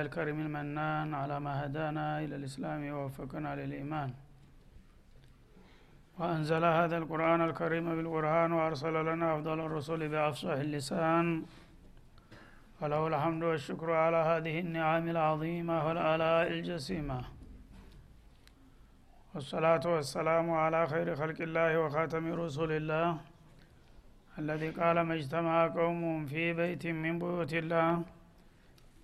لله الكريم المنان على ما هدانا إلى الإسلام ووفقنا للإيمان. وأنزل هذا القرآن الكريم بالقرآن وأرسل لنا أفضل الرسل بأفصح اللسان. وله الحمد والشكر على هذه النعم العظيمة والآلاء الجسيمة. والصلاة والسلام على خير خلق الله وخاتم رسول الله الذي قال ما اجتمع قوم في بيت من بيوت الله.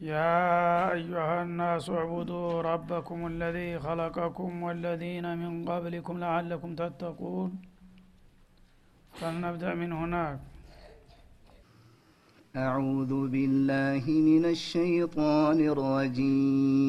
يا أيها الناس اعبدوا ربكم الذي خلقكم والذين من قبلكم لعلكم تتقون. فلنبدأ من هناك. أعوذ بالله من الشيطان الرجيم.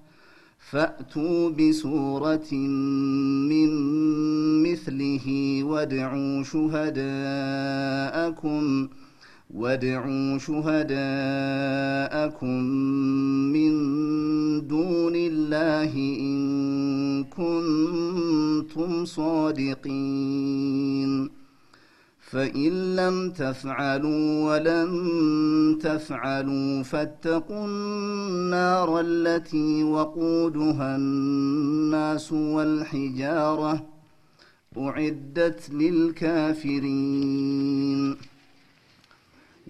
فأتوا بسورة من مثله وادعوا شهداءكم وادعوا شهداءكم من دون الله إن كنتم صادقين. فإن لم تفعلوا ولن تفعلوا فاتقوا النار التي وقودها الناس والحجارة أعدت للكافرين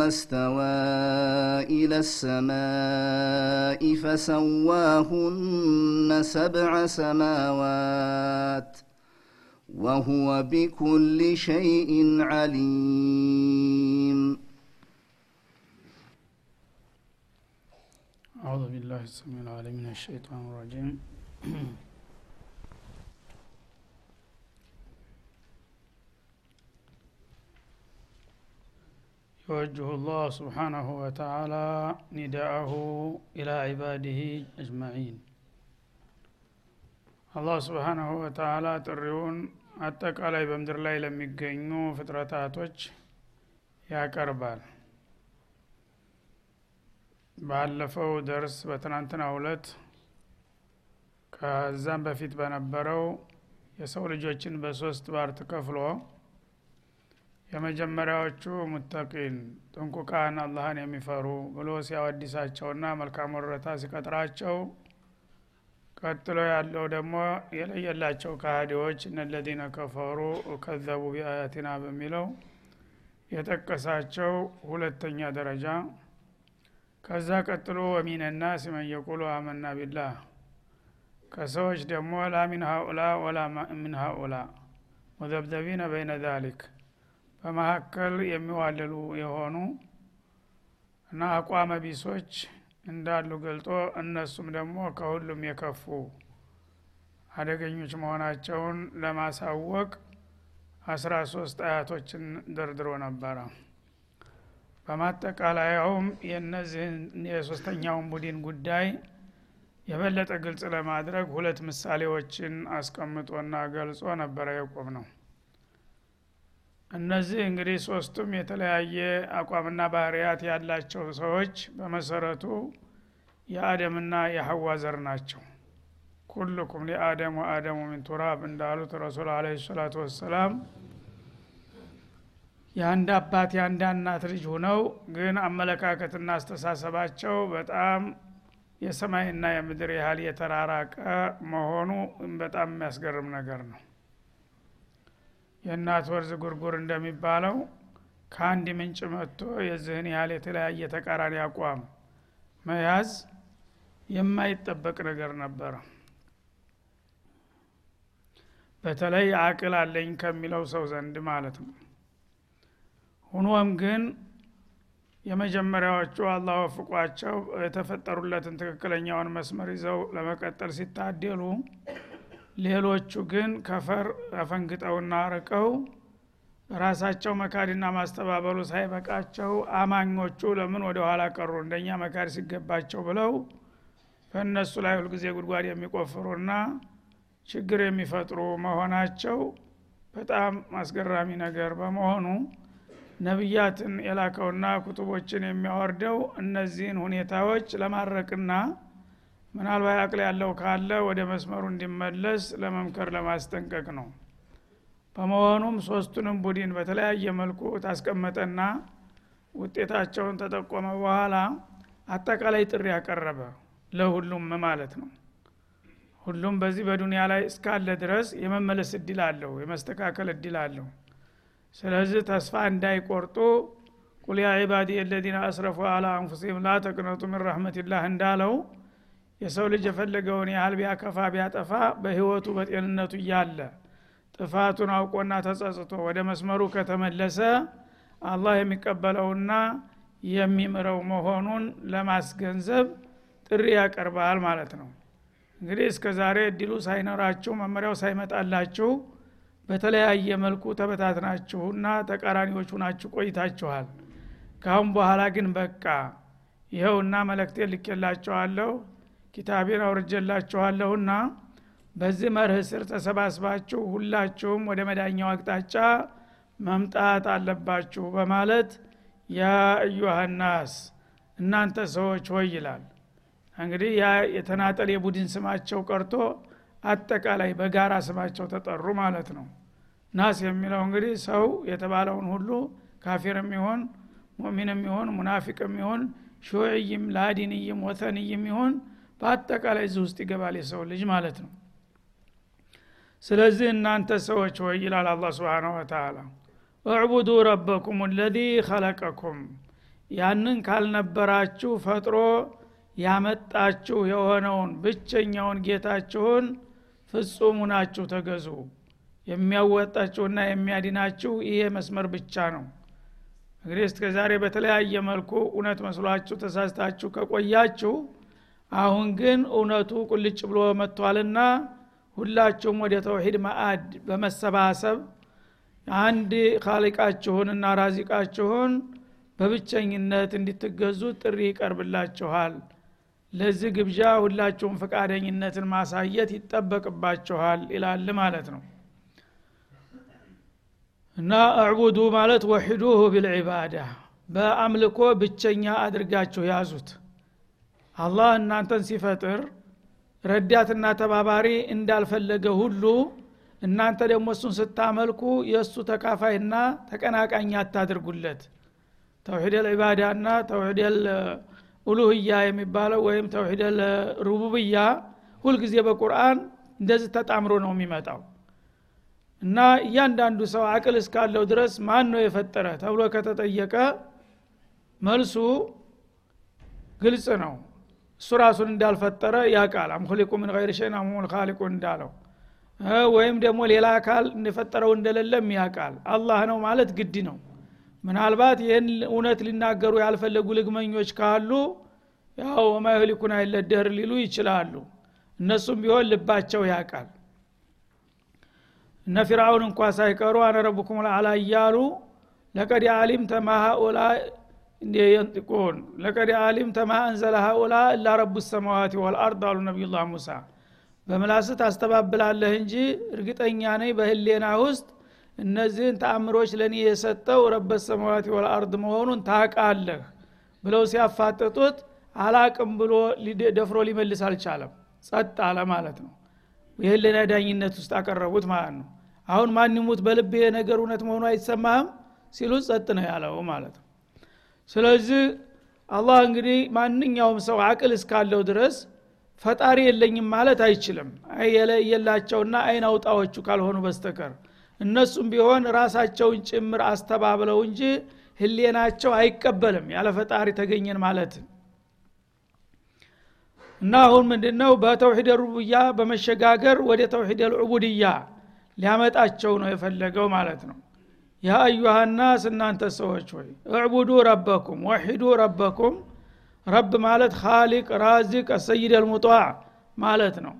استوى إلى السماء فسواهن سبع سماوات وهو بكل شيء عليم. أعوذ بالله السميع العليم من الشيطان الرجيم. يوجه الله سبحانه وتعالى نداءه إلى عباده أجمعين አላህ ስብሓናሁ ወተዓላ ጥሪውን አጠቃላይ በምድር ላይ ለሚገኙ ፍጥረታቶች ያቀርባል ባለፈው ደርስ በትናንትና ሁለት ከዛም በፊት በነበረው የሰው ልጆችን በሶስት ባር ተከፍሎ የመጀመሪያዎቹ ሙተቂን ጥንቁቃን አላህን የሚፈሩ ብሎ ሲያወዲሳቸውና መልካም ወረታ ሲቀጥራቸው ቀጥሎ ያለው ደግሞ የለየላቸው ካህዲዎች እነለዚነ ከፈሩ ከዘቡ ቢአያቲና በሚለው የጠቀሳቸው ሁለተኛ ደረጃ። ከዛ ቀጥሎ ወሚንና ሲመን የቁሉ አመና ቢላህ። ከሰዎች ደግሞ ላ ሚን ሀኡላ ወላ ሚን ሀኡላ ሙዘብዘቢነ በይነ ዛሊክ በመካከል የሚዋልሉ የሆኑ እና አቋመ ቢሶች እንዳሉ ገልጦ እነሱም ደግሞ ከሁሉም የከፉ አደገኞች መሆናቸውን ለማሳወቅ አስራ ሶስት አያቶችን ደርድሮ ነበረ። በማጠቃለያውም የእነዚህን የሶስተኛውን ቡድን ጉዳይ የበለጠ ግልጽ ለማድረግ ሁለት ምሳሌዎችን አስቀምጦና ገልጾ ነበረ የቆም ነው እነዚህ እንግዲህ ሶስቱም የተለያየ አቋምና ባህርያት ያላቸው ሰዎች በመሰረቱ የአደምና የሐዋ ዘር ናቸው። ኩልኩም ሊአደም ወአደሙ ሚን ቱራብ እንዳሉት ረሱል አለ ሰላቱ ወሰላም የአንድ አባት የአንድ እናት ልጅ ሁነው ግን አመለካከትና አስተሳሰባቸው በጣም የሰማይና የምድር ያህል የተራራቀ መሆኑ በጣም የሚያስገርም ነገር ነው የእናት ወርዝ ጉርጉር እንደሚባለው ከአንድ ምንጭ መጥቶ የዚህን ያህል የተለያየ ተቃራኒ አቋም መያዝ የማይጠበቅ ነገር ነበረ። በተለይ አቅል አለኝ ከሚለው ሰው ዘንድ ማለት ነው። ሁኖም ግን የመጀመሪያዎቹ አላህ ወፍቋቸው የተፈጠሩለትን ትክክለኛውን መስመር ይዘው ለመቀጠል ሲታደሉ ሌሎቹ ግን ከፈር አፈንግጠውና ርቀው ራሳቸው መካድና ማስተባበሉ ሳይበቃቸው አማኞቹ ለምን ወደ ኋላ ቀሩ? እንደኛ መካድ ሲገባቸው ብለው በእነሱ ላይ ሁልጊዜ ጉድጓድ የሚቆፍሩና ችግር የሚፈጥሩ መሆናቸው በጣም አስገራሚ ነገር በመሆኑ ነቢያትን የላከውና ኩቱቦችን የሚያወርደው እነዚህን ሁኔታዎች ለማድረቅና ምናልባት አቅል ያለው ካለ ወደ መስመሩ እንዲመለስ ለመምከር ለማስጠንቀቅ ነው። በመሆኑም ሶስቱንም ቡድን በተለያየ መልኩ ታስቀመጠና ውጤታቸውን ተጠቆመ በኋላ አጠቃላይ ጥሪ ያቀረበ ለሁሉም ማለት ነው። ሁሉም በዚህ በዱንያ ላይ እስካለ ድረስ የመመለስ እድል አለው የመስተካከል እድል አለው። ስለዚህ ተስፋ እንዳይቆርጡ ቁል ያ ዒባዲ የለዚነ አስረፉ አላ አንፉሲህም ላ ተቅነጡ ምን ረሕመትላህ እንዳለው የሰው ልጅ የፈለገውን ያህል ቢያከፋ ቢያጠፋ በህይወቱ በጤንነቱ እያለ ጥፋቱን አውቆና ተጸጽቶ ወደ መስመሩ ከተመለሰ አላህ የሚቀበለውና የሚምረው መሆኑን ለማስገንዘብ ጥሪ ያቀርባል ማለት ነው። እንግዲህ እስከ ዛሬ እድሉ ሳይኖራችሁ መመሪያው ሳይመጣላችሁ በተለያየ መልኩ ተበታትናችሁና ተቃራኒዎች ሁናችሁ ቆይታችኋል። ካሁን በኋላ ግን በቃ ይኸውና መለክቴ ልኬላችኋለሁ ኪታቤን አውርጀላችኋለሁና በዚህ መርህ ስር ተሰባስባችሁ ሁላችሁም ወደ መዳኛው አቅጣጫ መምጣት አለባችሁ በማለት ያ አዩሃናስ እናንተ ሰዎች ሆይ ይላል። እንግዲህ ያ የተናጠል የቡድን ስማቸው ቀርቶ አጠቃላይ በጋራ ስማቸው ተጠሩ ማለት ነው። ናስ የሚለው እንግዲህ ሰው የተባለውን ሁሉ ካፊርም ይሆን ሙእሚንም ይሆን ሙናፊቅም ይሆን ሹዕይም ላዲንይም ወተንይም ይሆን በአጠቃላይ እዚህ ውስጥ ይገባል የሰው ልጅ ማለት ነው። ስለዚህ እናንተ ሰዎች ወይ ይላል አላ ስብን ወተላ እዕቡዱ ረበኩም ለዚ ኸለቀኩም ያንን ካልነበራችሁ ፈጥሮ ያመጣችሁ የሆነውን ብቸኛውን ጌታችሁን ፍጹሙ ናችሁ ተገዙ። የሚያወጣችሁና የሚያድናችሁ ይሄ መስመር ብቻ ነው። እንግዲህ እስከ ዛሬ በተለያየ መልኩ እውነት መስሏችሁ ተሳስታችሁ ከቆያችሁ አሁን ግን እውነቱ ቁልጭ ብሎ መጥቷልና ሁላችሁም ወደ ተውሂድ ማአድ በመሰባሰብ አንድ ካሊቃችሁንና ራዚቃችሁን በብቸኝነት እንድትገዙ ጥሪ ይቀርብላችኋል። ለዚህ ግብዣ ሁላችሁም ፈቃደኝነትን ማሳየት ይጠበቅባችኋል ይላል ማለት ነው። እና እዕቡዱ ማለት ወሒዱሁ ቢልዒባዳ በአምልኮ ብቸኛ አድርጋችሁ ያዙት አላህ እናንተን ሲፈጥር ረዳትና ተባባሪ እንዳልፈለገ ሁሉ እናንተ ደግሞ እሱን ስታመልኩ የእሱ ተካፋይና ተቀናቃኝ አታድርጉለት። ተውሒድ ልዒባዳ ና ተውሒድ ኡሉህያ የሚባለው ወይም ተውሒድ ሩቡብያ ሁልጊዜ በቁርአን እንደዚህ ተጣምሮ ነው የሚመጣው። እና እያንዳንዱ ሰው አቅል እስካለው ድረስ ማን ነው የፈጠረ ተብሎ ከተጠየቀ መልሱ ግልጽ ነው እሱ ራሱን እንዳልፈጠረ ያቃል አምኩሊቁ ምን ገይር ሸይን አሙል ካሊቁ እንዳለው። ወይም ደግሞ ሌላ አካል እንደፈጠረው እንደሌለም ያቃል አላህ ነው ማለት ግድ ነው። ምናልባት ይህን እውነት ሊናገሩ ያልፈለጉ ልግመኞች ካሉ ያው ወማይህሊኩን አይለደር ሊሉ ይችላሉ። እነሱም ቢሆን ልባቸው ያቃል እነ ፊርአውን እንኳ ሳይቀሩ አነ ረቡኩም ልአላ እያሉ ለቀድ አሊምተ ማ ሀኡላ የንጥቁን? ለቀድ አሊምተ ማ አንዘለ ሀኡላ እላ ረቡ ሰማዋት ወልአርድ አሉ ነቢዩላህ ሙሳ። በምላስት አስተባብላለህ እንጂ እርግጠኛ ነኝ በህሌና ውስጥ እነዚህን ተአምሮች ለእኔ የሰጠው ረበት ሰማዋት ወልአርድ መሆኑን ታቃለህ ብለው ሲያፋጥጡት አላቅም ብሎ ደፍሮ ሊመልስ አልቻለም። ጸጥ አለ ማለት ነው። የህልና ዳኝነት ውስጥ አቀረቡት ማለት ነው። አሁን ማን ሙት በልብ ነገር እውነት መሆኑ አይሰማህም? ሲሉ ጸጥ ነው ያለው ማለት ነው ስለዚህ አላህ እንግዲህ ማንኛውም ሰው አቅል እስካለው ድረስ ፈጣሪ የለኝም ማለት አይችልም። የላቸውና አይን አውጣዎቹ ካልሆኑ በስተቀር። እነሱም ቢሆን ራሳቸውን ጭምር አስተባብለው እንጂ ህሌናቸው አይቀበልም። ያለ ፈጣሪ ተገኘን ማለት እና አሁን ምንድነው? በተውሂድ ሩቡያ በመሸጋገር ወደ ተውሂድ ልዑቡድያ ሊያመጣቸው ነው የፈለገው ማለት ነው ያ እናንተ ሰዎች ሆይ እዕቡዱ ረበኩም ወሒዱ ረበኩም። ረብ ማለት ካሊቅ ራዚቅ ሰይድ አልሙጣዕ ማለት ነው።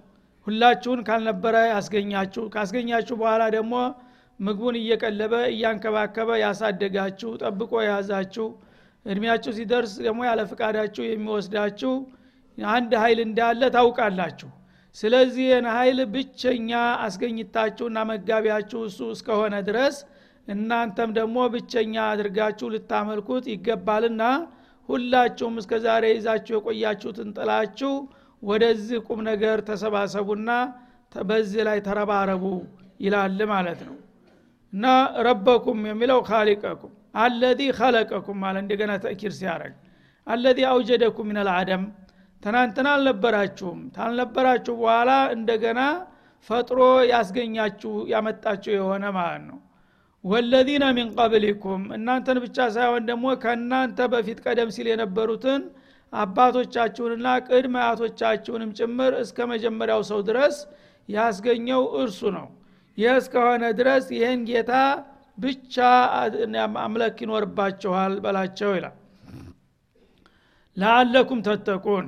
ሁላችሁን ካልነበረ ያስገኛችሁ ካስገኛችሁ በኋላ ደግሞ ምግቡን እየቀለበ እያንከባከበ ያሳደጋችሁ ጠብቆ የያዛችሁ እድሜያችሁ ሲደርስ ደግሞ ያለ ፍቃዳችሁ የሚወስዳችሁ አንድ ኃይል እንዳለ ታውቃላችሁ። ስለዚህ ይህን ኃይል ብቸኛ አስገኝታችሁና መጋቢያችሁ እሱ እስከሆነ ድረስ እናንተም ደግሞ ብቸኛ አድርጋችሁ ልታመልኩት ይገባልና ሁላችሁም እስከ ዛሬ ይዛችሁ የቆያችሁትን ጥላችሁ ወደዚህ ቁም ነገር ተሰባሰቡና በዚህ ላይ ተረባረቡ ይላል ማለት ነው። እና ረበኩም የሚለው ካሊቀኩም አለዚ ከለቀኩም ማለት እንደገና ተእኪር ሲያደረግ አለዚ አውጀደኩም ምን አልአደም ትናንትና አልነበራችሁም። ታልነበራችሁ በኋላ እንደገና ፈጥሮ ያስገኛችሁ ያመጣችሁ የሆነ ማለት ነው ወለዚነ ሚን ቀብሊኩም እናንተን ብቻ ሳይሆን ደግሞ ከእናንተ በፊት ቀደም ሲል የነበሩትን አባቶቻችሁንና ቅድመ አያቶቻችሁንም ጭምር እስከ መጀመሪያው ሰው ድረስ ያስገኘው እርሱ ነው። ይህ እስከሆነ ድረስ ይህን ጌታ ብቻ አምለክ ይኖርባችኋል በላቸው ይላል። ለአለኩም ተተቁን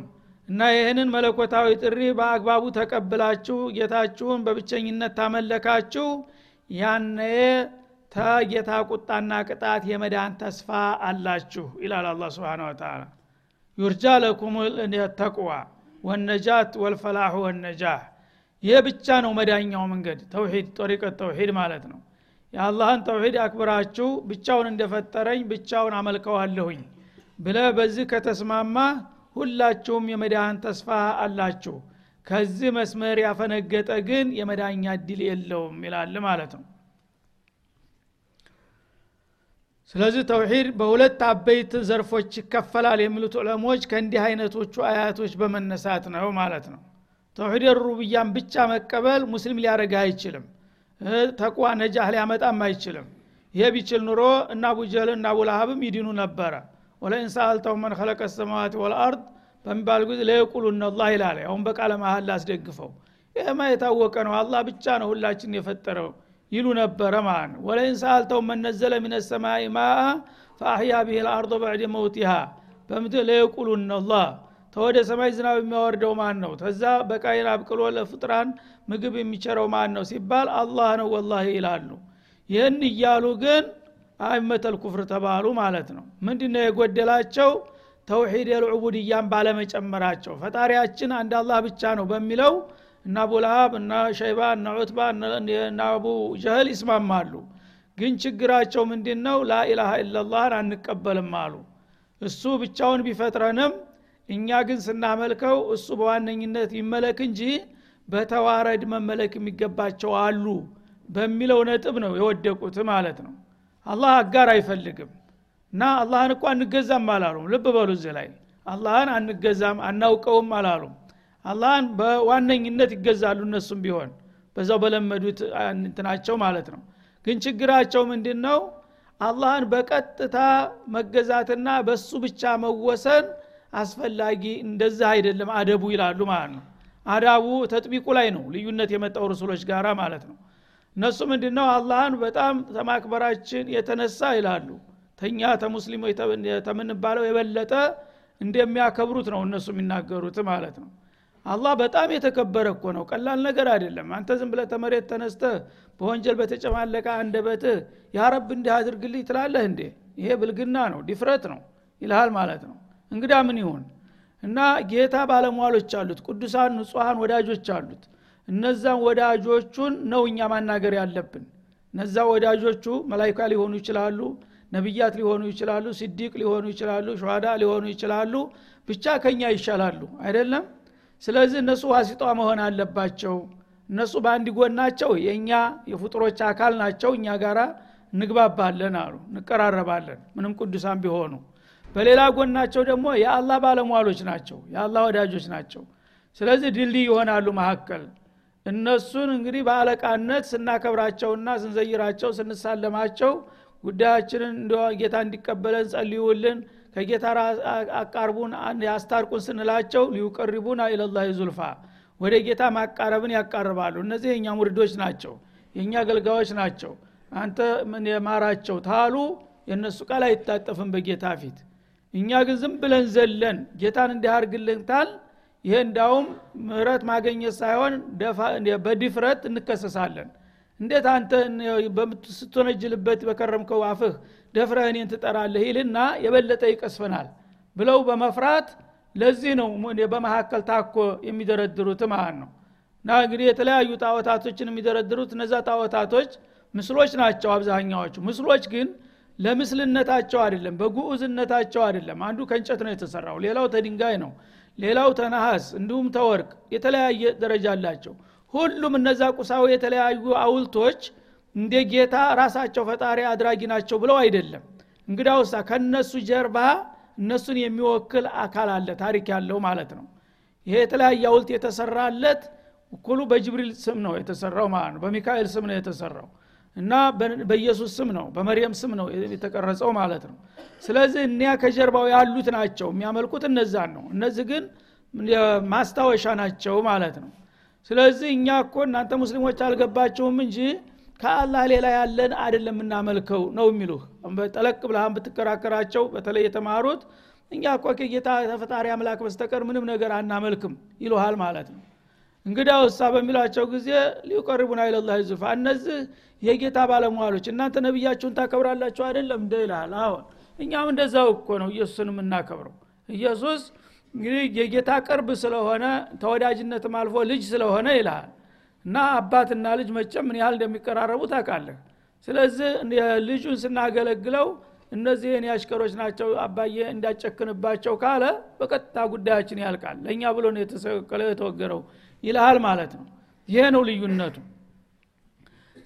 እና ይህንን መለኮታዊ ጥሪ በአግባቡ ተቀብላችሁ ጌታችሁን በብቸኝነት ታመለካችሁ ያነ ተጌታ ቁጣና ቅጣት የመዳን ተስፋ አላችሁ ይላል አላ ስብን ወተላ ዩርጃ ለኩም ተቅዋ ወነጃት ወልፈላሁ ወነጃህ። ይህ ብቻ ነው መዳኛው መንገድ ተውሂድ ጦሪቀት ተውሂድ ማለት ነው። የአላህን ተውሂድ አክብራችሁ ብቻውን እንደፈጠረኝ ብቻውን አመልከዋለሁኝ ብለ በዚህ ከተስማማ ሁላችሁም የመዳን ተስፋ አላችሁ። ከዚህ መስመር ያፈነገጠ ግን የመዳኛ እድል የለውም ይላል ማለት ነው ስለዚህ ተውሂድ በሁለት አበይት ዘርፎች ይከፈላል የሚሉት ዑለሞች ከእንዲህ አይነቶቹ አያቶች በመነሳት ነው ማለት ነው። ተውሂድ ሩብያን ብቻ መቀበል ሙስሊም ሊያደረግ አይችልም። ተቋ ነጃህ ሊያመጣም አይችልም። ይሄ ቢችል ኑሮ እና አቡጀህል እና አቡላሀብም ይድኑ ነበረ። ወለኢን ሰአልተው መን ከለቀ ሰማዋት ወልአርድ በሚባል ጊዜ ለየቁሉነ ላህ ይላል። አሁን በቃለ መሀል አስደግፈው። ይህማ የታወቀ ነው። አላህ ብቻ ነው ሁላችን የፈጠረው ይሉ ነበረ ማለት ነው። ወለኢን ሰአልተው መነዘለ ሚነ ሰማይ ማአ ፈአህያ ብህ ልአርዶ በዕድ መውቲሃ። በምድር ለየቁሉነ ላህ ተወደ ሰማይ ዝናብ የሚያወርደው ማን ነው? ተዛ በቃይን አብቅሎ ለፍጥራን ምግብ የሚቸረው ማን ነው ሲባል አላህ ነው ወላሂ ይላሉ። ይህን እያሉ ግን አይመተል ኩፍር ተባሉ ማለት ነው። ምንድነው የጎደላቸው? ተውሒድ የልዑቡድያን ባለመጨመራቸው። ፈጣሪያችን አንድ አላህ ብቻ ነው በሚለው እና አቡልሃብ እና ሸይባ እና ዑትባ እና አቡ ጀህል ይስማማሉ። ግን ችግራቸው ምንድን ነው ላኢላሃ ኢላላህን አንቀበልም አሉ። እሱ ብቻውን ቢፈጥረንም እኛ ግን ስናመልከው እሱ በዋነኝነት ይመለክ እንጂ በተዋረድ መመለክ የሚገባቸው አሉ በሚለው ነጥብ ነው የወደቁት ማለት ነው። አላህ አጋር አይፈልግም። እና አላህን እኮ አንገዛም አላሉም። ልብ በሉ እዚህ ላይ። አላህን አንገዛም አናውቀውም አላሉም አላህን በዋነኝነት ይገዛሉ እነሱም ቢሆን በዛው በለመዱት እንትናቸው ማለት ነው። ግን ችግራቸው ምንድን ነው አላህን በቀጥታ መገዛትና በሱ ብቻ መወሰን አስፈላጊ እንደዛ አይደለም አደቡ ይላሉ ማለት ነው። አዳቡ ተጥቢቁ ላይ ነው ልዩነት የመጣው ርሱሎች ጋራ ማለት ነው። እነሱ ምንድነው? አላህን በጣም ተማክበራችን የተነሳ ይላሉ። ተኛ ተሙስሊሞች ተምንባለው የበለጠ እንደሚያከብሩት ነው እነሱ የሚናገሩት ማለት ነው አላህ በጣም የተከበረ እኮ ነው። ቀላል ነገር አይደለም። አንተ ዝም ብለ ተመሬት ተነስተ በወንጀል በተጨማለቀ አንደበትህ ያረብ እንዲህ አድርግልኝ ትላለህ እንዴ? ይሄ ብልግና ነው ዲፍረት ነው ይልሃል ማለት ነው። እንግዳ ምን ይሁን? እና ጌታ ባለሟሎች አሉት ቅዱሳን ንጹሐን ወዳጆች አሉት። እነዛን ወዳጆቹን ነው እኛ ማናገር ያለብን። እነዛ ወዳጆቹ መላይካ ሊሆኑ ይችላሉ ነቢያት ሊሆኑ ይችላሉ ሲዲቅ ሊሆኑ ይችላሉ ሸዋዳ ሊሆኑ ይችላሉ። ብቻ ከኛ ይሻላሉ። አይደለም ስለዚህ እነሱ ዋሲጧ መሆን አለባቸው። እነሱ በአንድ ጎናቸው የእኛ የፍጡሮች አካል ናቸው እኛ ጋራ እንግባባለን አሉ እንቀራረባለን ምንም ቅዱሳን ቢሆኑ። በሌላ ጎናቸው ደግሞ የአላህ ባለሟሎች ናቸው የአላህ ወዳጆች ናቸው። ስለዚህ ድልድይ ይሆናሉ መካከል እነሱን እንግዲህ በአለቃነት ስናከብራቸውና ስንዘይራቸው ስንሳለማቸው ጉዳያችንን ጌታ እንዲቀበለን ጸልዩልን ከጌታ አቃርቡን ያስታርቁን ስንላቸው ሊዩቀሪቡና ኢለላህ ዙልፋ ወደ ጌታ ማቃረብን ያቃርባሉ። እነዚህ የእኛ ሙሪዶች ናቸው የእኛ አገልጋዮች ናቸው። አንተ የማራቸው ታሉ የእነሱ ቃል አይታጠፍም በጌታ ፊት። እኛ ግን ዝም ብለን ዘለን ጌታን እንዲያርግልን ታል ይሄ እንዳውም ምህረት ማገኘት ሳይሆን በድፍረት እንከሰሳለን እንዴት አንተ ስትወነጅልበት በከረምከው አፍህ ደፍረህ እኔን ትጠራለህ ይልና የበለጠ ይቀስፈናል ብለው በመፍራት ለዚህ ነው በመካከል ታኮ የሚደረድሩት ማለት ነው። እና እንግዲህ የተለያዩ ጣዖታቶችን የሚደረድሩት እነዛ ጣዖታቶች ምስሎች ናቸው አብዛኛዎቹ። ምስሎች ግን ለምስልነታቸው አይደለም በጉዑዝነታቸው አይደለም። አንዱ ከእንጨት ነው የተሰራው ሌላው ተድንጋይ ነው ሌላው ተነሐስ እንዲሁም ተወርቅ የተለያየ ደረጃ አላቸው ሁሉም እነዛ ቁሳዊ የተለያዩ አውልቶች እንደ ጌታ ራሳቸው ፈጣሪ አድራጊ ናቸው ብለው አይደለም። እንግዳውሳ ከነሱ ጀርባ እነሱን የሚወክል አካል አለ ታሪክ ያለው ማለት ነው። ይሄ የተለያየ አውልት የተሰራለት እኩሉ በጅብሪል ስም ነው የተሰራው ማለት ነው። በሚካኤል ስም ነው የተሰራው እና በኢየሱስ ስም ነው በመርየም ስም ነው የተቀረጸው ማለት ነው። ስለዚህ እኒያ ከጀርባው ያሉት ናቸው። የሚያመልኩት እነዛን ነው። እነዚህ ግን ማስታወሻ ናቸው ማለት ነው ስለዚህ እኛ እኮ እናንተ ሙስሊሞች አልገባችሁም እንጂ ከአላህ ሌላ ያለን አይደለም የምናመልከው ነው የሚሉህ። ጠለቅ ብልሃን ብትከራከራቸው በተለይ የተማሩት እኛ እኮ ከጌታ ተፈጣሪ አምላክ በስተቀር ምንም ነገር አናመልክም ይሉሃል ማለት ነው። እንግዳ ውሳ በሚሏቸው ጊዜ ሊቀርቡና ይለላ ዙፋ እነዚህ የጌታ ባለሟሎች እናንተ ነቢያችሁን ታከብራላችሁ አይደለም እንደ ይልሃል አሁን እኛም እንደዛው እኮ ነው ኢየሱስን የምናከብረው። ኢየሱስ እንግዲህ የጌታ ቅርብ ስለሆነ ተወዳጅነትም አልፎ ልጅ ስለሆነ ይልሃል እና አባትና ልጅ መቼም ምን ያህል እንደሚቀራረቡ ታውቃለህ? ስለዚህ ልጁን ስናገለግለው እነዚህ የኔ አሽከሮች ናቸው አባዬ እንዳጨክንባቸው ካለ በቀጥታ ጉዳያችን ያልቃል። ለእኛ ብሎ ነው የተሰቀለው የተወገረው ይልሃል ማለት ነው። ይሄ ነው ልዩነቱ።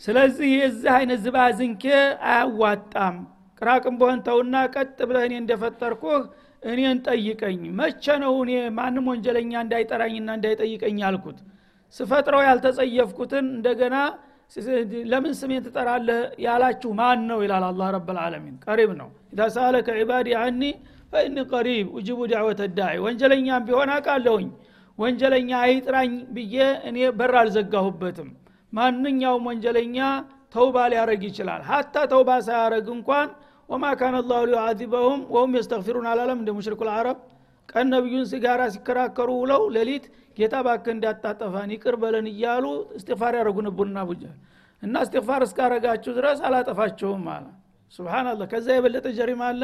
ስለዚህ የዚህ አይነት ዝባዝንኬ አያዋጣም። ቅራቅም በሆን ተውና ቀጥ ብለህ እኔ እንደፈጠርኩህ እኔን ጠይቀኝ። መቼ ነው እኔ ማንም ወንጀለኛ እንዳይጠራኝና እንዳይጠይቀኝ ያልኩት? ስፈጥረው ያልተጸየፍኩትን እንደገና ለምን ስሜን ትጠራለህ ያላችሁ ማን ነው? ይላል አላ ረብልዓለሚን ቀሪብ ነው። ኢዛ ዒባዲ አኒ ፈኢኒ ቀሪብ ውጅቡ ዳዕወተ ዳዒ። ወንጀለኛም ቢሆን አቃለሁኝ ወንጀለኛ አይጥራኝ ብዬ እኔ በር አልዘጋሁበትም። ማንኛውም ወንጀለኛ ተውባ ሊያረግ ይችላል። ሀታ ተውባ ሳያረግ እንኳን ወማ ካነ ላሁ ሊዩዓዚበሁም ወሁም የስተግፊሩን አላለም። እንደ ሙሽሪኩ ልዓረብ ቀን ነቢዩን ሲጋራ ሲከራከሩ ውለው ሌሊት ጌታ ባክህ እንዳታጠፋን ይቅር በለን እያሉ እስትፋር ያደረጉ ነቡና ቡጃል እና እስትፋር እስካረጋችሁ ድረስ አላጠፋችሁም አለ። ስብናላህ ከዛ የበለጠ ጀሪማ አለ።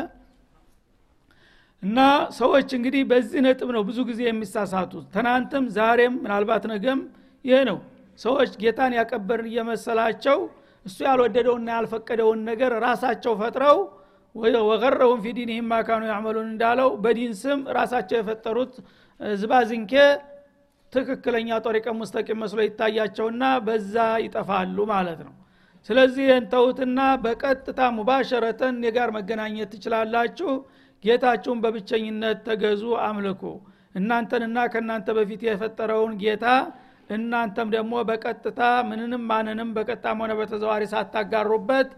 እና ሰዎች እንግዲህ በዚህ ነጥብ ነው ብዙ ጊዜ የሚሳሳቱት። ትናንትም ዛሬም ምናልባት ነገም ይህ ነው። ሰዎች ጌታን ያቀበርን እየመሰላቸው እሱ ያልወደደውና ያልፈቀደውን ነገር ራሳቸው ፈጥረው ወገረውን ፊ ዲንህም ማካኑ ያዕመሉን እንዳለው በዲን ስም ራሳቸው የፈጠሩት ዝባዝንኬ ትክክለኛ ጦሪቀ ሙስተቂም መስሎ ይታያቸውና በዛ ይጠፋሉ ማለት ነው። ስለዚህ የንተውትና በቀጥታ ሙባሸረተን የጋር መገናኘት ትችላላችሁ። ጌታችሁን በብቸኝነት ተገዙ አምልኩ። እናንተንና ከእናንተ በፊት የፈጠረውን ጌታ እናንተም ደግሞ በቀጥታ ምንንም ማንንም በቀጥታም ሆነ በተዘዋሪ ሳታጋሩበት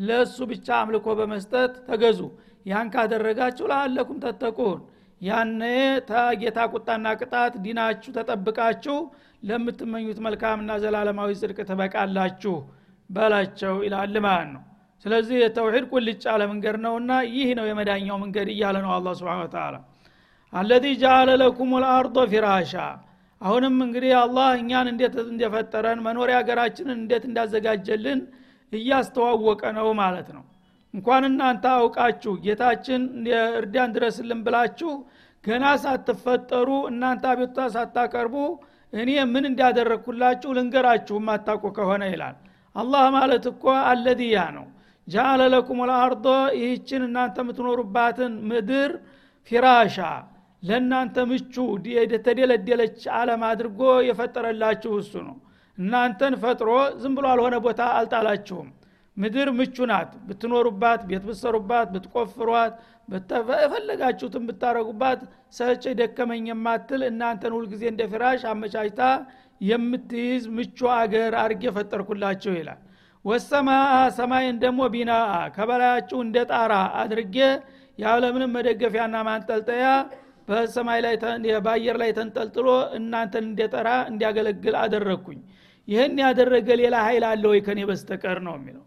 ለእሱ ብቻ አምልኮ በመስጠት ተገዙ። ያን ካደረጋችሁ ለአለኩም ተተቁን። ያነ ተጌታ ቁጣና ቅጣት ዲናችሁ ተጠብቃችሁ ለምትመኙት መልካምና ዘላለማዊ ጽድቅ ትበቃላችሁ በላቸው ይላል ማለት ነው። ስለዚህ የተውሒድ ቁልጭ ያለ መንገድ ነውና ይህ ነው የመዳኛው መንገድ እያለ ነው አላ ስብን ተላ አለዚ ጃአለ ለኩም ልአርዶ ፊራሻ አሁንም እንግዲህ አላህ እኛን እንዴት እንደፈጠረን መኖሪያ ሀገራችንን እንዴት እንዳዘጋጀልን እያስተዋወቀ ነው ማለት ነው። እንኳን እናንተ አውቃችሁ ጌታችን እርዳን ድረስልን ብላችሁ ገና ሳትፈጠሩ እናንተ አቤቱታ ሳታቀርቡ እኔ ምን እንዳደረግኩላችሁ ልንገራችሁ ማታቁ ከሆነ ይላል። አላህ ማለት እኮ አለድያ ነው። ጃአለ ለኩም ልአርዶ ይህችን እናንተ የምትኖሩባትን ምድር ፊራሻ ለእናንተ ምቹ የተደለደለች አለም አድርጎ የፈጠረላችሁ እሱ ነው። እናንተን ፈጥሮ ዝም ብሎ አልሆነ ቦታ አልጣላችሁም። ምድር ምቹ ናት። ብትኖሩባት ቤት ብትሰሩባት ብትቆፍሯት የፈለጋችሁትን ብታረጉባት ሰጭ ደከመኝ የማትል እናንተን ሁልጊዜ እንደ ፍራሽ አመቻችታ የምትይዝ ምቹ አገር አድርጌ ፈጠርኩላችሁ ይላል። ወሰማ ሰማይን ደግሞ ቢና ከበላያችሁ እንደ ጣራ አድርጌ ያለምንም መደገፊያና ማንጠልጠያ በሰማይ ላይ በአየር ላይ ተንጠልጥሎ እናንተን እንደጠራ እንዲያገለግል አደረግኩኝ። ይህን ያደረገ ሌላ ኃይል አለ ወይ ከኔ በስተቀር ነው የሚለው።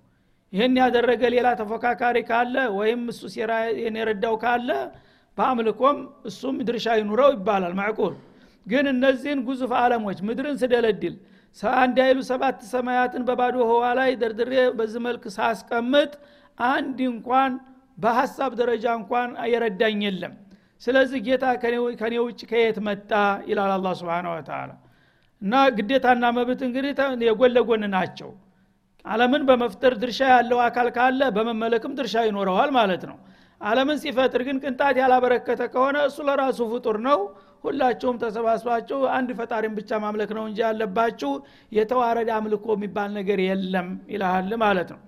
ይህን ያደረገ ሌላ ተፎካካሪ ካለ ወይም እሱ ሴራ የረዳው ካለ በአምልኮም እሱም ድርሻ ይኑረው ይባላል ማዕቁል ግን እነዚህን ጉዙፍ አለሞች ምድርን ስደለድል አንድ አይሉ ሰባት ሰማያትን በባዶ ህዋ ላይ ደርድሬ በዚህ መልክ ሳስቀምጥ አንድ እንኳን በሀሳብ ደረጃ እንኳን የረዳኝ የለም ስለዚህ ጌታ ከኔ ውጭ ከየት መጣ? ይላል አላ ስብን ወተላ እና ግዴታና መብት እንግዲህ የጎን ለጎን ናቸው። አለምን በመፍጠር ድርሻ ያለው አካል ካለ በመመለክም ድርሻ ይኖረዋል ማለት ነው። አለምን ሲፈጥር ግን ቅንጣት ያላበረከተ ከሆነ እሱ ለራሱ ፍጡር ነው። ሁላችሁም ተሰባስባችሁ አንድ ፈጣሪን ብቻ ማምለክ ነው እንጂ ያለባችሁ የተዋረደ አምልኮ የሚባል ነገር የለም ይልሃል ማለት ነው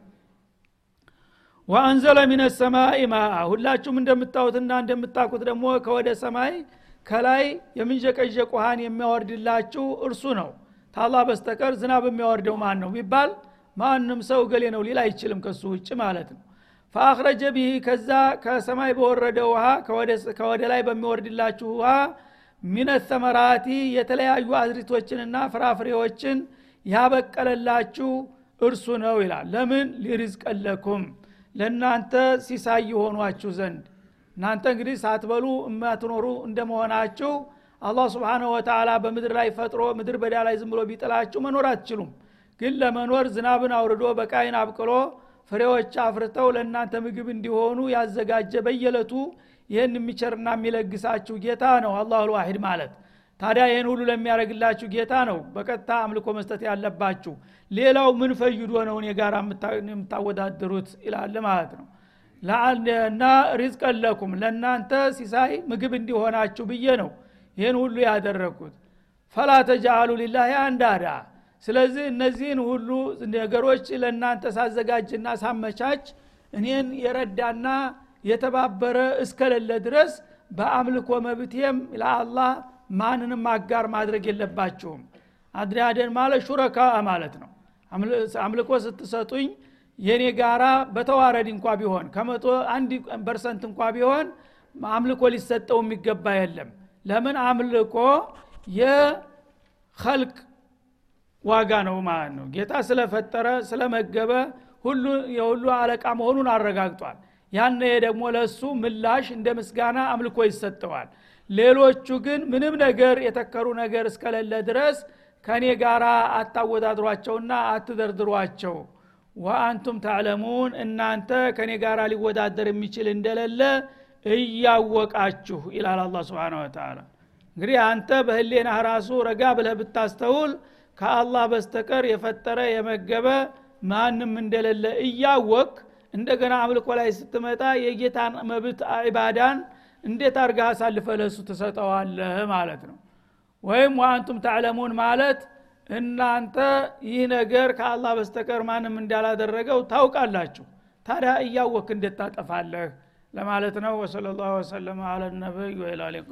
ወአንዘለ ሚነ ሰማይ ማአ ሁላችሁም እንደምታዩትና እንደምታቁት ደግሞ ከወደ ሰማይ ከላይ የምንዠቀዠቅ ውሃን የሚያወርድላችሁ እርሱ ነው። ታላ በስተቀር ዝናብ የሚያወርደው ማን ነው ቢባል ማንም ሰው ገሌ ነው ሊል አይችልም ከሱ ውጭ ማለት ነው። ፈአክረጀ ቢህ ከዛ ከሰማይ በወረደ ውሃ ከወደ ላይ በሚወርድላችሁ ውሃ ሚነ ተመራቲ የተለያዩ አዝሪቶችንና ፍራፍሬዎችን ያበቀለላችሁ እርሱ ነው ይላል። ለምን? ሊርዝቀለኩም ለእናንተ ሲሳይ የሆኗችሁ ዘንድ። እናንተ እንግዲህ ሳትበሉ የማትኖሩ እንደመሆናችሁ አላህ ስብሓንሁ ወተላ በምድር ላይ ፈጥሮ ምድር በዳ ላይ ዝም ብሎ ቢጥላችሁ መኖር አትችሉም። ግን ለመኖር ዝናብን አውርዶ በቃይን አብቅሎ ፍሬዎች አፍርተው ለእናንተ ምግብ እንዲሆኑ ያዘጋጀ በየለቱ ይህን የሚቸርና የሚለግሳችሁ ጌታ ነው አላሁ ልዋሂድ ማለት ታዲያ ይህን ሁሉ ለሚያደረግላችሁ ጌታ ነው በቀጥታ አምልኮ መስጠት ያለባችሁ። ሌላው ምን ፈይዶ ነው እኔ ጋር የምታወዳድሩት? ይላል ማለት ነው። እና ሪዝቀን ለኩም ለእናንተ ሲሳይ ምግብ እንዲሆናችሁ ብዬ ነው ይህን ሁሉ ያደረግኩት ፈላ ተጃአሉ ሊላህ አንዳዳ። ስለዚህ እነዚህን ሁሉ ነገሮች ለእናንተ ሳዘጋጅና ሳመቻች እኔን የረዳና የተባበረ እስከሌለ ድረስ በአምልኮ መብቴም ለአላህ ማንንም አጋር ማድረግ የለባችሁም። أندادا ማለት شركاء ማለት ነው። አምልኮ ስትሰጡኝ የኔ ጋራ በተዋረድ እንኳ ቢሆን ከመቶ አንድ percent እንኳ ቢሆን አምልኮ ሊሰጠው የሚገባ የለም። ለምን? አምልኮ የኸልቅ ዋጋ ነው ማለት ነው። ጌታ ስለፈጠረ ስለመገበ ሁሉ የሁሉ አለቃ መሆኑን አረጋግጧል። ያነ ደግሞ ለእሱ ምላሽ እንደ ምስጋና አምልኮ ይሰጠዋል ሌሎቹ ግን ምንም ነገር የተከሩ ነገር እስከሌለ ድረስ ከእኔ ጋር አታወዳድሯቸውና አትደርድሯቸው። ወአንቱም ታዕለሙን እናንተ ከእኔ ጋር ሊወዳደር የሚችል እንደሌለ እያወቃችሁ ይላል አላ ስብን ወተላ እንግዲህ አንተ በህሌናህ ራሱ ረጋ ብለህ ብታስተውል ከአላህ በስተቀር የፈጠረ የመገበ ማንም እንደሌለ እያወቅ እንደገና አምልኮ ላይ ስትመጣ የጌታን መብት ኢባዳን እንዴት አርጋ አሳልፈ ለሱ ትሰጠዋለህ ማለት ነው? ወይም ወአንቱም ታዕለሙን ማለት እናንተ ይህ ነገር ከአላህ በስተቀር ማንም እንዳላደረገው ታውቃላችሁ። ታዲያ እያወክ እንዴት ታጠፋለህ? ለማለት ነው። ወሰለ ላሁ ወሰለማ አለ ነቢይ ሊቃ